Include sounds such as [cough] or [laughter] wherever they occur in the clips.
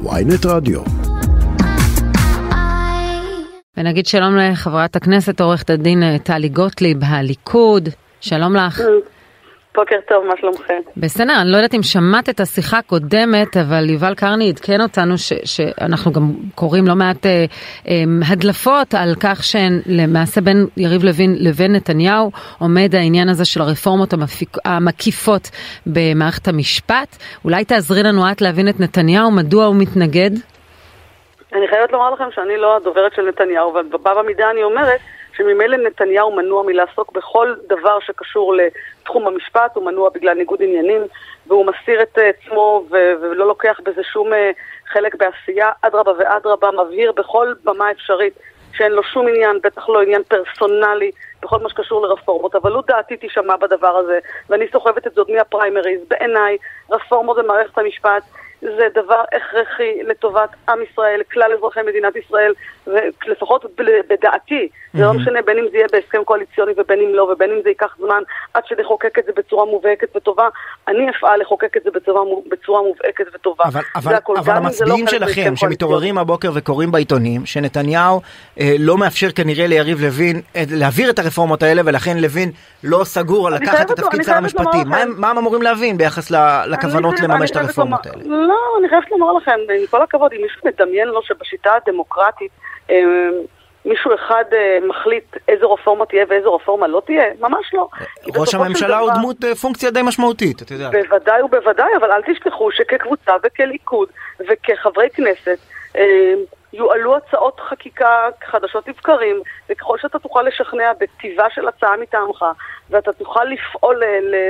ויינט רדיו. ונגיד שלום לחברת הכנסת עורכת הדין אה, טלי גוטליב, הליכוד, שלום לך. בוקר טוב, מה שלומכם? בסדר, אני לא יודעת אם שמעת את השיחה הקודמת, אבל יובל קרני עדכן אותנו ש, שאנחנו גם קוראים לא מעט אה, אה, הדלפות על כך שלמעשה בין יריב לוין לבין נתניהו עומד העניין הזה של הרפורמות המפיק, המקיפות במערכת המשפט. אולי תעזרי לנו את להבין את נתניהו, מדוע הוא מתנגד? אני חייבת לומר לכם שאני לא הדוברת של נתניהו, אבל בבא במידה אני אומרת שממילא נתניהו מנוע מלעסוק בכל דבר שקשור לתחום המשפט, הוא מנוע בגלל ניגוד עניינים, והוא מסיר את עצמו ולא לוקח בזה שום אה, חלק בעשייה, אדרבה ואדרבה, מבהיר בכל במה אפשרית שאין לו שום עניין, בטח לא עניין פרסונלי, בכל מה שקשור לרפורמות, אבל לו דעתי תישמע בדבר הזה, ואני סוחבת את זאת מהפריימריז. בעיניי, רפורמות במערכת המשפט זה דבר הכרחי לטובת עם ישראל, כלל אזרחי מדינת ישראל, ולפחות בדעתי, זה לא משנה בין אם זה יהיה בהסכם קואליציוני ובין אם לא, ובין אם זה ייקח זמן עד שנחוקק את זה בצורה מובהקת וטובה, אני אפעל לחוקק את זה בצורה, בצורה מובהקת וטובה. אבל, אבל, אבל המצביעים לא שלכם, שמתעוררים הבוקר וקוראים בעיתונים, שנתניהו אה, לא מאפשר כנראה ליריב לוין אה, להעביר את הרפורמות האלה, ולכן לוין לא סגור על לקחת את תפקיד שר המשפטים. מה, מה הם אמורים להבין ביחס לכוונות לממש את הרפורמות האלה? לא, אני חייבת לומר לכם, עם כל הכבוד, אם מישהו מדמיין לו שבשיטה הדמוקרטית אה, מישהו אחד אה, מחליט איזו רפורמה תהיה ואיזו רפורמה לא תהיה? ממש לא. ראש הממשלה הוא דמות אה, פונקציה די משמעותית, את יודעת. בוודאי ובוודאי, אבל אל תשכחו שכקבוצה וכליכוד וכחברי כנסת יועלו הצעות חקיקה חדשות לבקרים, וככל שאתה תוכל לשכנע בטיבה של הצעה מטעמך, ואתה תוכל לפעול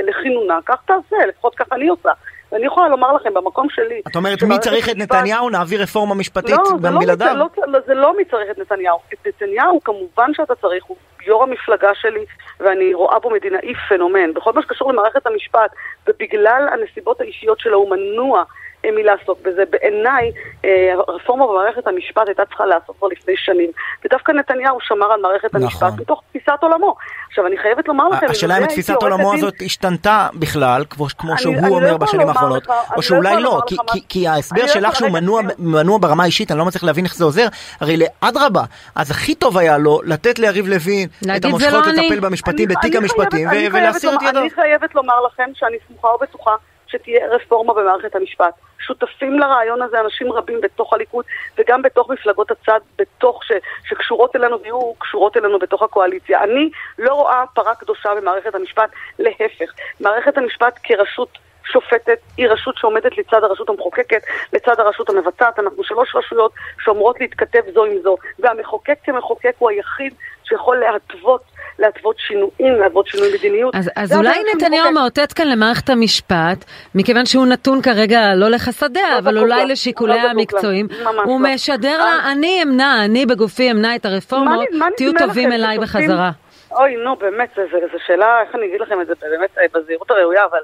לכינונה, כך תעשה, לפחות כך אני עושה. ואני יכולה לומר לכם, במקום שלי... את אומרת, מי צריך את נתניהו? נעביר רפורמה משפטית לא, גם בלעדיו? לא, לא, זה לא מי צריך את נתניהו. את נתניהו כמובן שאתה צריך, הוא יו"ר המפלגה שלי, ואני רואה בו מדינאי פנומן. בכל מה שקשור למערכת המשפט, ובגלל הנסיבות האישיות שלו הוא מנוע מלעסוק בזה. בעיניי, אה, הרפורמה במערכת המשפט הייתה צריכה לעשות כבר לפני שנים. ודווקא נתניהו שמר על מערכת נכון. המשפט מתוך תפיסת עולמו. עכשיו, אני חייבת לומר לכם... השאלה אם תפיסת עולמו הזאת השתנתה בכלל, כמו, כמו שהוא אני אומר לא בשנים האחרונות, או שאולי לא, לא כי, כי, כי ההסבר לא שלך שהוא מנוע, מנוע ברמה האישית, אני לא מצליח להבין איך זה עוזר, הרי לאדרבה, אז הכי טוב היה לו לתת ליריב לוין את המושכות לטפל במשפטים, בתיק המשפטים, ולהסיר את ידו. אני חייבת לומר לכם שאני סמוכה ובטוחה שתהיה רפורמה במערכת המשפט. שותפים לרעיון הזה אנשים רבים בתוך הליכוד וגם בתוך מפלגות הצד, בתוך ש, שקשורות אלינו ויהיו קשורות אלינו בתוך הקואליציה. אני לא רואה פרה קדושה במערכת המשפט, להפך. מערכת המשפט כרשות שופטת היא רשות שעומדת לצד הרשות המחוקקת, לצד הרשות המבצעת. אנחנו שלוש רשויות שאומרות להתכתב זו עם זו, והמחוקק כמחוקק הוא היחיד שיכול להתוות להתוות שינויים, להתוות שינוי מדיניות. אז, אז אולי נתניהו מאותת כאן למערכת המשפט, מכיוון שהוא נתון כרגע לא לחסדיה, לא אבל אולי לשיקוליה לא המקצועיים, הוא לא. משדר לה, אני אמנע, אני בגופי אמנע את הרפורמות, תהיו טובים אליי בחזרה. אוי, נו, באמת, זו שאלה, איך אני אגיד לכם את זה באמת אה, בזהירות הראויה, אבל...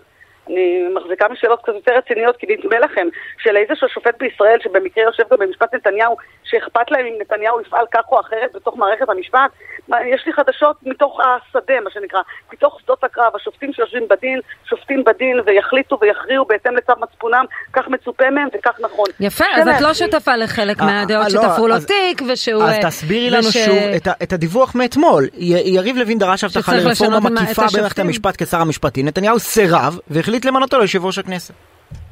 אני מחזיקה משאלות קצת יותר רציניות, כי נדמה לכם שלאיזשהו שופט בישראל, שבמקרה יושב גם במשפט נתניהו, שאכפת להם אם נתניהו יפעל כך או אחרת בתוך מערכת המשפט, יש לי חדשות מתוך השדה, מה שנקרא, מתוך שדות הקרב, השופטים שיושבים בדין, שופטים בדין ויחליטו ויכריעו בהתאם לצו מצפונם, כך מצופה מהם וכך נכון. יפה, אז את לא שותפה לחלק אה, מהדעות אה, שתפרו לו תיק ושהוא... אז אה, תסבירי לנו שוב את הדיווח מאתמול. יריב לוין דרש הבטחה לרפורמה מקיפה במערכת המשפט כשר המשפטים, נתניהו סירב והחליט למנות אותו ליושב ראש הכנסת.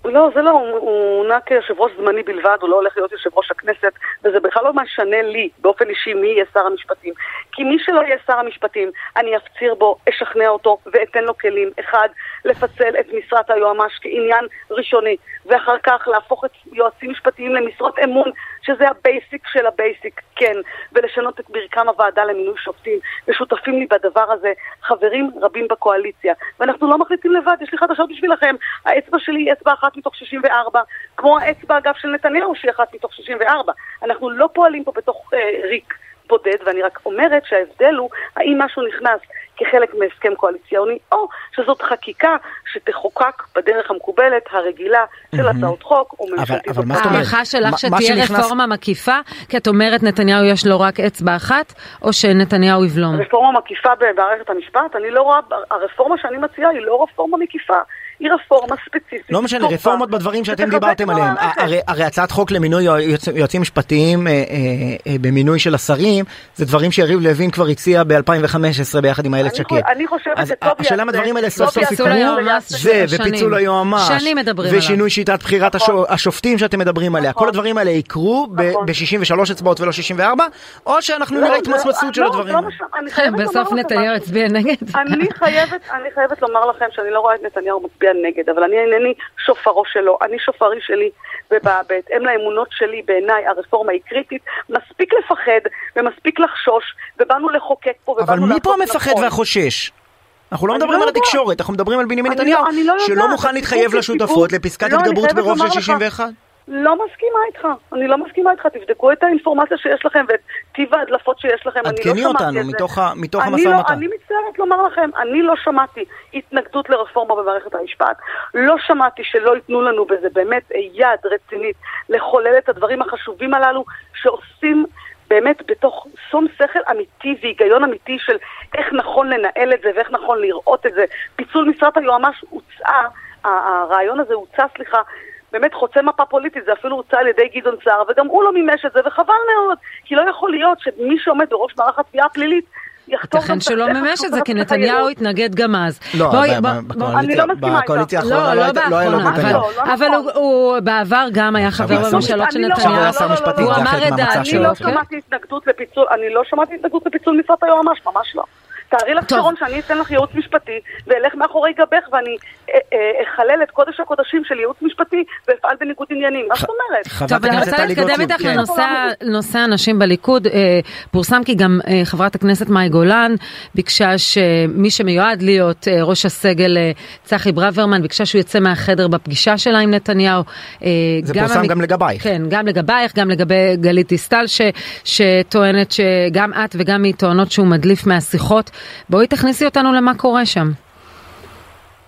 לא, זה לא, הוא מונה כיושב ראש זמני בלבד, הוא לא הולך להיות יושב ראש הכנסת, וזה בכלל לא משנה לי, באופן אישי, מי יהיה שר המשפטים. כי מי שלא יהיה שר המשפטים, אני אפציר בו, אשכנע אותו ואתן לו כלים. אחד, לפצל את משרת היועמ"ש כעניין ראשוני, ואחר כך להפוך את יועצים משפטיים למשרות אמון, שזה ה basic של ה basic, כן, ולשנות את מרקם הוועדה למינוי שופטים. ושותפים לי בדבר הזה חברים רבים בקואליציה. ואנחנו לא מחליטים לבד, יש לי חדשות בשבילכם. האצבע שלי היא אצבע אחת מתוך 64, כמו האצבע אגב של נתניהו שהיא אחת מתוך 64. אנחנו לא פועלים פה בתוך אה, ריק. בודד, ואני רק אומרת שההבדל הוא האם משהו נכנס כחלק מהסכם קואליציוני, או שזאת חקיקה שתחוקק בדרך המקובלת, הרגילה, של הצעות חוק או ממשלתית. אבל מה זאת אומרת? ההערכה שלך שתהיה רפורמה מקיפה? כי את אומרת נתניהו יש לו רק אצבע אחת, או שנתניהו יבלום? רפורמה מקיפה במערכת המשפט? אני לא רואה, הרפורמה שאני מציעה היא לא רפורמה מקיפה. היא רפורמה ספציפית. לא משנה, רפורמות בדברים שאתם דיברתם עליהם. הרי, הרי הצעת חוק למינוי יועצ, יועצים משפטיים אה, אה, אה, במינוי של השרים, זה דברים שיריב לוין כבר הציע ב-2015 ביחד עם איילת שקד. אני חושבת שטוב יעשה. השאלה אם הדברים האלה סוף סוף יקרו, זה ופיצול היועמ"ש, ושינוי שיטת בחירת נכון. השופטים שאתם מדברים עליה, כל נכון. הדברים האלה יקרו נכון. ב-63 אצבעות ולא 64, או שאנחנו נראה לא, התמצמצות של לא, הדברים. לא [laughs] בסוף נתניהו הצביע נגד. אני חייבת לומר לכם שאני לא רואה את נתניהו מצביע נגד, אבל אני אינני שופרו שלו, אני שופרי שלי, ובהתאם לאמונות שלי, בעיניי הרפורמה היא קריטית. מספיק לפחד ומספיק לחשוש, ובאנו לחוקק פה, אבל מי פה המפחד נכון. והחושש? אנחנו לא מדברים על התקשורת, אנחנו מדברים על בנימין נתניהו, שלא מוכן להתחייב לשותפות לפסקת התגברות ברוב של 61. לא מסכימה איתך, אני לא מסכימה איתך, תבדקו את האינפורמציה שיש לכם ואת טיב ההדלפות שיש לכם, אני לא שמעתי את זה. עדכני אותנו מתוך המשא ומתן. אני מצטערת לומר לכם, אני לא שמעתי התנגדות לרפורמה במערכת המשפט, לא שמעתי שלא ייתנו לנו בזה באמת יד רצינית לחולל את הדברים החשובים הללו שעושים באמת בתוך שום שכל אמיתי והיגיון אמיתי של איך נכון לנהל את זה ואיך נכון לראות את זה. פיצול משרת היועמ"ש הוצאה, הרעיון הזה הוצא, סליחה, באמת חוצה מפה פוליטית, זה אפילו הוצע על ידי גדעון סער, וגם הוא לא מימש את זה, וחבל מאוד, כי לא יכול להיות שמי שעומד בראש מערך התביעה הפלילית ייתכן שלא מימש את זה, כי נתניהו התנגד גם אז. לא, בקואליציה האחרונה לא, לא היה לו נתניהו. אבל הוא בעבר גם היה חבר בממשלות של נתניהו. הוא אמר את דעתי. אני לא שמעתי התנגדות לפיצול משרת היועמ"ש, ממש לא. תארי לך שרון שאני אתן לך ייעוץ משפטי ואלך מאחורי גבך ואני אה, אה, אחלל את קודש הקודשים של ייעוץ משפטי ואפעל בניגוד עניינים. מה זאת אומרת? טוב, אני רוצה להתקדם איתך לנושא הנשים בליכוד. אה, פורסם כי גם חברת הכנסת מאי גולן ביקשה שמי שמיועד להיות ראש הסגל צחי ברוורמן ביקשה שהוא יצא מהחדר בפגישה שלה עם נתניהו. זה פורסם גם לגבייך. כן, גם לגבייך, גם לגבי גלית דיסטל שטוענת שגם את וגם היא טוענות שהוא מדליף מהשיחות. בואי תכניסי אותנו למה קורה שם.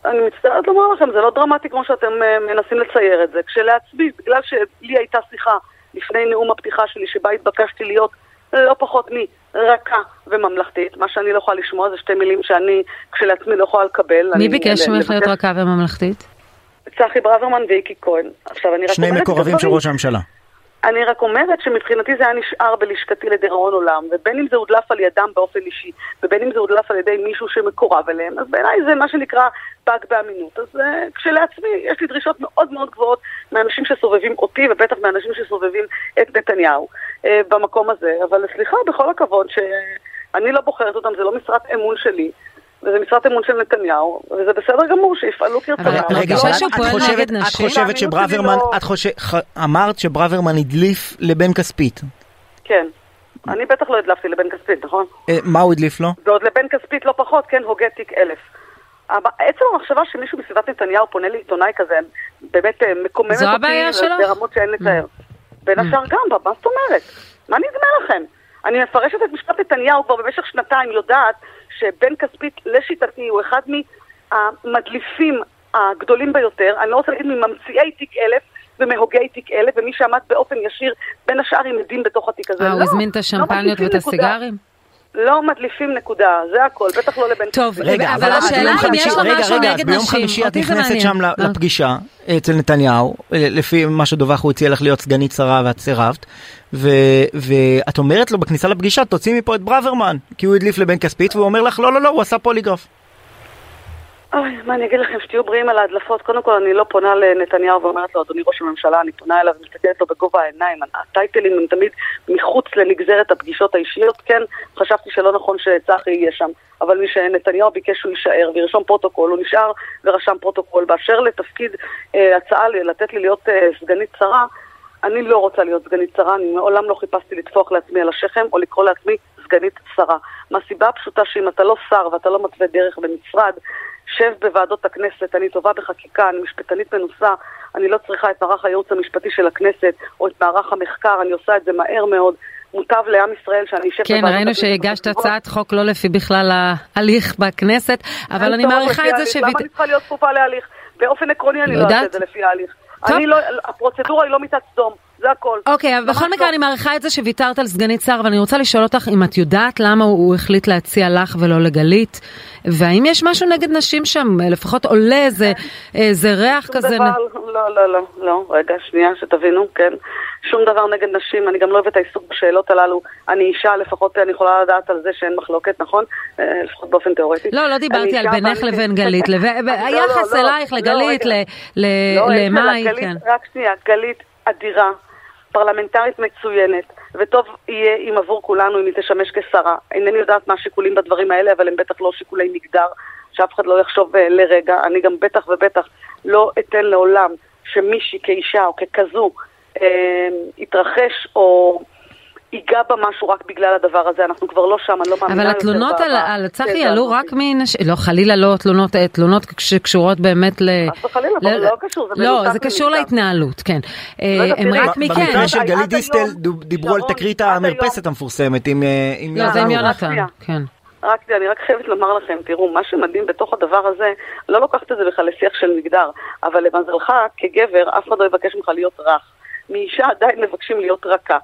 אני מצטערת לומר לכם, זה לא דרמטי כמו שאתם uh, מנסים לצייר את זה. כשלעצמי, בגלל שלי הייתה שיחה לפני נאום הפתיחה שלי, שבה התבקשתי להיות לא פחות מרכה וממלכתית, מה שאני לא יכולה לשמוע זה שתי מילים שאני כשלעצמי לא יכולה לקבל. מי ביקש ממך להיות רכה וממלכתית? צחי ברוורמן ואיקי כהן. עכשיו, אני רק שני מקורבים של ראש הממשלה. אני רק אומרת שמבחינתי זה היה נשאר בלשכתי לדיראון עולם, ובין אם זה הודלף על ידם באופן אישי, ובין אם זה הודלף על ידי מישהו שמקורב אליהם, אז בעיניי זה מה שנקרא באג באמינות. אז uh, כשלעצמי, יש לי דרישות מאוד מאוד גבוהות מאנשים שסובבים אותי, ובטח מאנשים שסובבים את נתניהו uh, במקום הזה. אבל סליחה, בכל הכבוד, שאני לא בוחרת אותם, זה לא משרת אמון שלי. וזה משרת אמון של נתניהו, וזה בסדר גמור שיפעלו כרצונם. רגע, את חושבת שברוורמן, את חושבת, אמרת שברוורמן הדליף לבן כספית. כן. אני בטח לא הדלפתי לבן כספית, נכון? אה, מה הוא הדליף לו? ועוד לבן כספית לא פחות, כן, הוגה תיק אלף. עצם המחשבה שמישהו בסביבת נתניהו פונה לעיתונאי כזה, באמת אה, מקוממת אותי ברמות שאין לתאר. בין השאר גם, מה זאת אומרת? מה נדמה לכם? אני מפרשת את משפט נתניהו כבר במשך שנתיים, יודעת שבן כספית, לשיטתי, הוא אחד מהמדליפים הגדולים ביותר, אני לא רוצה להגיד מממציאי תיק אלף ומהוגי תיק אלף, ומי שעמד באופן ישיר בין השאר עם עדים בתוך התיק הזה. אה, הוא לא, הזמין את לא השמפניות ואת הסיגרים? לא מדליפים נקודה, זה הכל, בטח לא לבן טוב, רגע, אבל השאלה אם יש לו משהו נגד נשים, ביום חמישי את נכנסת שם אה. לפגישה אצל נתניהו, אה, לפי מה שדווח הוא הציע לך להיות סגנית שרה ואת סירבת, ואת אומרת לו בכניסה לפגישה, תוציא מפה את ברוורמן, כי הוא הדליף לבן כספית, והוא אומר לך, לא, לא, לא, הוא עשה פוליגרף. אוי, מה אני אגיד לכם, שתהיו בריאים על ההדלפות. קודם כל, אני לא פונה לנתניהו ואומרת לו, אדוני ראש הממשלה, אני פונה אליו ומסתכלת לו בגובה העיניים. הטייטלים הם תמיד מחוץ לנגזרת הפגישות האישיות. כן, חשבתי שלא נכון שצחי יהיה שם, אבל מי שנתניהו ביקש שהוא יישאר וירשום פרוטוקול, הוא נשאר ורשם פרוטוקול. באשר לתפקיד, אה, הצעה לתת לי להיות אה, סגנית שרה, אני לא רוצה להיות סגנית שרה, אני מעולם לא חיפשתי לטפוח לעצמי על השכם או לקרוא לעצמי סגנית שרה. מהסיבה הפשוטה שאם אתה לא שר ואתה לא מתווה דרך במשרד, שב בוועדות הכנסת, אני טובה בחקיקה, אני משפטנית מנוסה, אני לא צריכה את מערך הייעוץ המשפטי של הכנסת או את מערך המחקר, אני עושה את זה מהר מאוד. מוטב לעם ישראל שאני אשב כן, ראינו שהגשת הצעת חוק לא לפי בכלל ההליך בכנסת, אבל אני מעריכה את זה שווית... למה אני צריכה להיות כפופה להליך? באופן עקרוני אני לא אעשה את זה לפי ההליך. לא, הפרוצדורה היא לא מיטת סדום. זה הכל. אוקיי, אבל בכל מקרה לא. אני מעריכה את זה שוויתרת על סגנית שר, ואני רוצה לשאול אותך אם את יודעת למה הוא החליט להציע לך ולא לגלית, והאם יש משהו נגד נשים שם? לפחות עולה איזה, איזה ריח כזה? דבר, לא, לא, לא, לא, רגע, שנייה, שתבינו, כן. שום דבר נגד נשים, אני גם לא אוהבת את העיסוק בשאלות הללו. אני אישה, לפחות אני יכולה לדעת על זה שאין מחלוקת, נכון? לפחות באופן תיאורטי. לא, לא דיברתי על בינך לבין גלית, היחס [laughs] אלייך לגלית, למאי, כן. רק שנייה, גלית אדירה. פרלמנטרית מצוינת, וטוב יהיה אם עבור כולנו אם היא תשמש כשרה. אינני יודעת מה השיקולים בדברים האלה, אבל הם בטח לא שיקולי מגדר, שאף אחד לא יחשוב לרגע. אני גם בטח ובטח לא אתן לעולם שמישהי כאישה או ככזו אה, יתרחש או... ייגע בה משהו רק בגלל הדבר הזה, אנחנו כבר לא שם, אני לא מאמינה אבל התלונות על, על צחי עלו רק מנשים, לא חלילה לא תלונות, תלונות שקשורות באמת ל... חס וחלילה, לא קשור, זה לא, זה קשור להתנהלות, כן. הם רק מכן. במקרה של גלית דיסטל דיברו על תקרית המרפסת המפורסמת עם לא, זה עם יונתן, כן. רק, אני רק חייבת לומר לכם, תראו, מה שמדהים בתוך הדבר הזה, לא לוקחת את זה בכלל לשיח של מגדר, אבל למזלך, כגבר, אף אחד לא יבקש ממך להיות רך. מאישה עדיין מבקשים להיות רכה.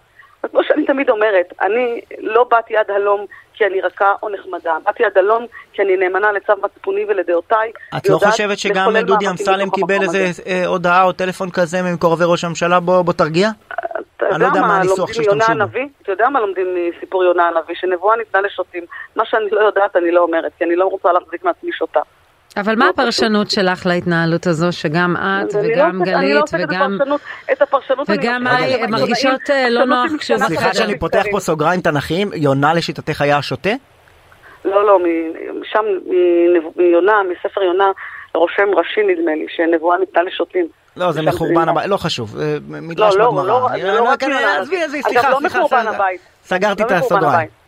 כמו שאני תמיד אומרת, אני לא באתי עד הלום כי אני רכה או נחמדה, באתי עד הלום כי אני נאמנה לצו מצפוני ולדעותיי. את לא חושבת שגם דודי אמסלם קיבל איזה אה, הודעה או טלפון כזה ממקורבי ראש הממשלה בוא תרגיע? אתה יודע לא מה לומדים מיונה הנביא? אתה יודע מה לומדים מסיפור יונה הנביא? שנבואה ניתנה לשוטים. מה שאני לא יודעת אני לא אומרת, כי אני לא רוצה להחזיק מעצמי שוטה. אבל מה לא הפרשנות שלך להתנהלות הזו, שגם את וגם לא גלית וגם... את הפרשנות וגם מאי מרגישות אה, לא נוח כשזה... סליחה שאני פותח פה סוגריים תנכיים, יונה לשיטתך היה שוטה? לא, לא, שם, מיונה, מספר יונה, רושם ראשי נדמה לי, שנבואה ניתנה לשוטים. לא, זה מחורבן הבית, לא חשוב, אה, מדרש בגמרא. לא, לא, לא, לא רק עזבי, עזבי, סליחה, סליחה, סגרתי את הסוגריים.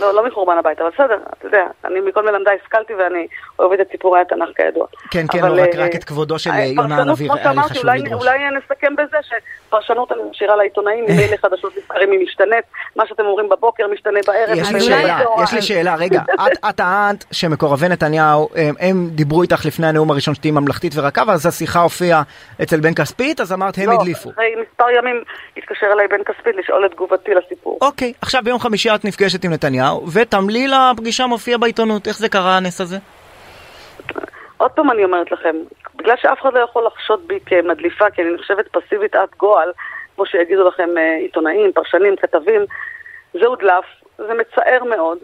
לא, לא מחורבן הבית, אבל בסדר, אתה יודע, אני מכל מלמדיי השכלתי ואני אוהבת את סיפורי התנ"ך כידוע. כן, כן, אבל, רק, רק את כבודו של יונה הנביא היה לי חשוב לדרוש. אולי נסכם בזה שפרשנות אני משאירה לעיתונאים, ממילא חדשות לבקרים היא משתנית, מה שאתם אומרים בבוקר משתנה בערב. יש לי שאלה, יש לי שאלה, רגע, את טענת שמקורבי נתניהו, הם דיברו איתך לפני הנאום הראשון שתהיי ממלכתית ורכה, ואז השיחה הופיעה אצל בן כספית, אז אמרת הם הדליפו. לא, אחרי מספר ימים התקשר אליי בן כספית לשאול את תגובתי לסיפור. אוקיי, עכשיו ביום חמישי את נפגשת עם נתניהו, ותמליל הפגישה מופיע בעיתונות, איך זה קרה הנס הזה? עוד פעם אני אומרת לכם, בגלל שאף אחד לא יכול לחשוד בי כמדליפה, כי אני נחשבת פסיבית עד גועל, כמו שיגידו לכם אה, עיתונאים, פרשנים, כתבים, זה הודלף, זה מצער מאוד.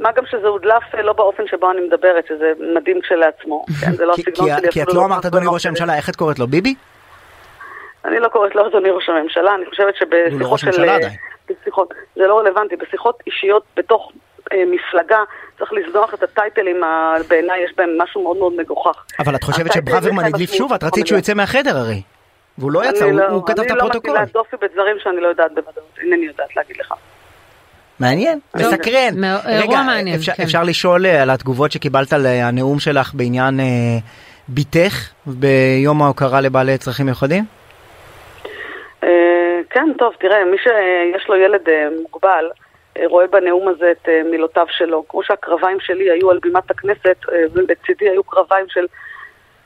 מה גם שזה הודלף אה, לא באופן שבו אני מדברת, שזה מדהים כשלעצמו. [laughs] כן, זה לא הסגנון שלי. כי את לא אמרת אדוני ראש הממשלה, איך את קוראת לו? ביבי? אני לא קוראת לו אדוני ראש הממשלה, אני חושבת שבשיחות של... בשיחות, זה לא רלוונטי, בשיחות אישיות בתוך אה, מפלגה, צריך לזנוח את הטייטלים, בעיניי יש בהם משהו מאוד מאוד מגוחך. אבל את חושבת שברוורמן הדליף שוב? את רצית שהוא יצא מהחדר הרי. והוא לא יצא, לא, הוא כתב את הפרוטוקול. אני לא מטילה דופי בדברים שאני לא יודעת בוודאות, אינני יודעת להגיד לך. מעניין, מסקרן. רגע, כן. אפשר לשאול אה, על התגובות שקיבלת על אה, הנאום שלך בעניין בתך ביום ההוקרה לבעלי צרכים מיוחדים? כן, טוב, תראה, מי שיש לו ילד מוגבל, אה, רואה בנאום הזה את אה, מילותיו שלו. כמו שהקרביים שלי היו על בימת הכנסת, אה, ולצידי היו קרביים של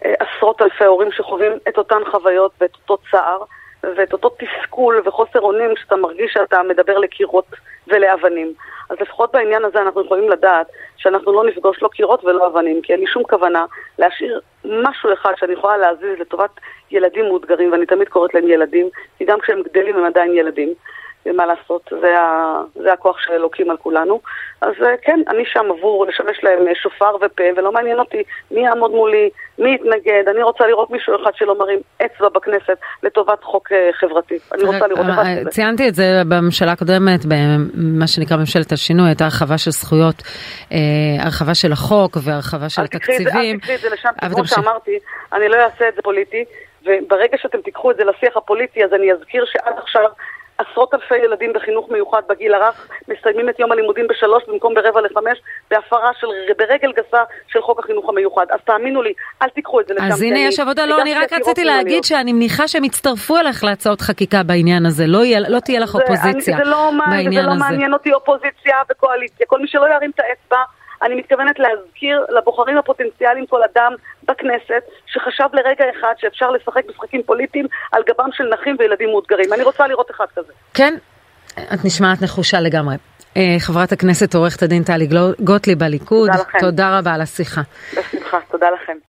עשרות אלפי הורים שחווים את אותן חוויות ואת אותו צער ואת אותו תסכול וחוסר אונים שאתה מרגיש שאתה מדבר לקירות ולאבנים. אז לפחות בעניין הזה אנחנו יכולים לדעת שאנחנו לא נפגוש לא קירות ולא אבנים, כי אין לי שום כוונה להשאיר משהו אחד שאני יכולה להזיז לטובת ילדים מאותגרים, ואני תמיד קוראת להם ילדים, כי גם כשהם גדלים הם עדיין ילדים. מה לעשות, זה, ה, זה הכוח של אלוקים על כולנו. אז אה, כן, אני שם עבור לשמש להם אה, שופר ופה, ולא מעניין אותי מי יעמוד מולי, מי יתנגד. אני רוצה לראות מישהו אחד שלא מרים אצבע בכנסת לטובת חוק אה, חברתי. אני רוצה לראות אחד כזה. ציינתי את זה בממשלה הקודמת, במה שנקרא ממשלת השינוי, הייתה הרחבה של זכויות, הרחבה של החוק והרחבה של התקציבים. אל תקחי את זה לשם, כמו שאמרתי, אני לא אעשה את זה פוליטי. וברגע שאתם תיקחו את זה לשיח הפוליטי, אז אני אזכיר שעד עכשיו עשרות אלפי ילדים בחינוך מיוחד בגיל הרך מסיימים את יום הלימודים בשלוש במקום ברבע לחמש בהפרה של, ברגל גסה של חוק החינוך המיוחד. אז תאמינו לי, אל תיקחו את זה לשם. אז הנה יש עבודה, לא, אני רק רציתי להגיד שאני מניחה שהם יצטרפו אליך להצעות חקיקה בעניין הזה, לא, יהיה, לא תהיה לך אופוזיציה לא, בעניין הזה. זה לא מעניין אותי אופוזיציה וקואליציה, כל מי שלא ירים את האצבע אני מתכוונת להזכיר לבוחרים הפוטנציאליים כל אדם בכנסת שחשב לרגע אחד שאפשר לשחק משחקים פוליטיים על גבם של נכים וילדים מאותגרים. אני רוצה לראות אחד כזה. כן, את נשמעת נחושה לגמרי. חברת הכנסת עורכת הדין טלי גוטליב בליכוד, תודה, תודה רבה על השיחה. בשמחה, תודה לכם.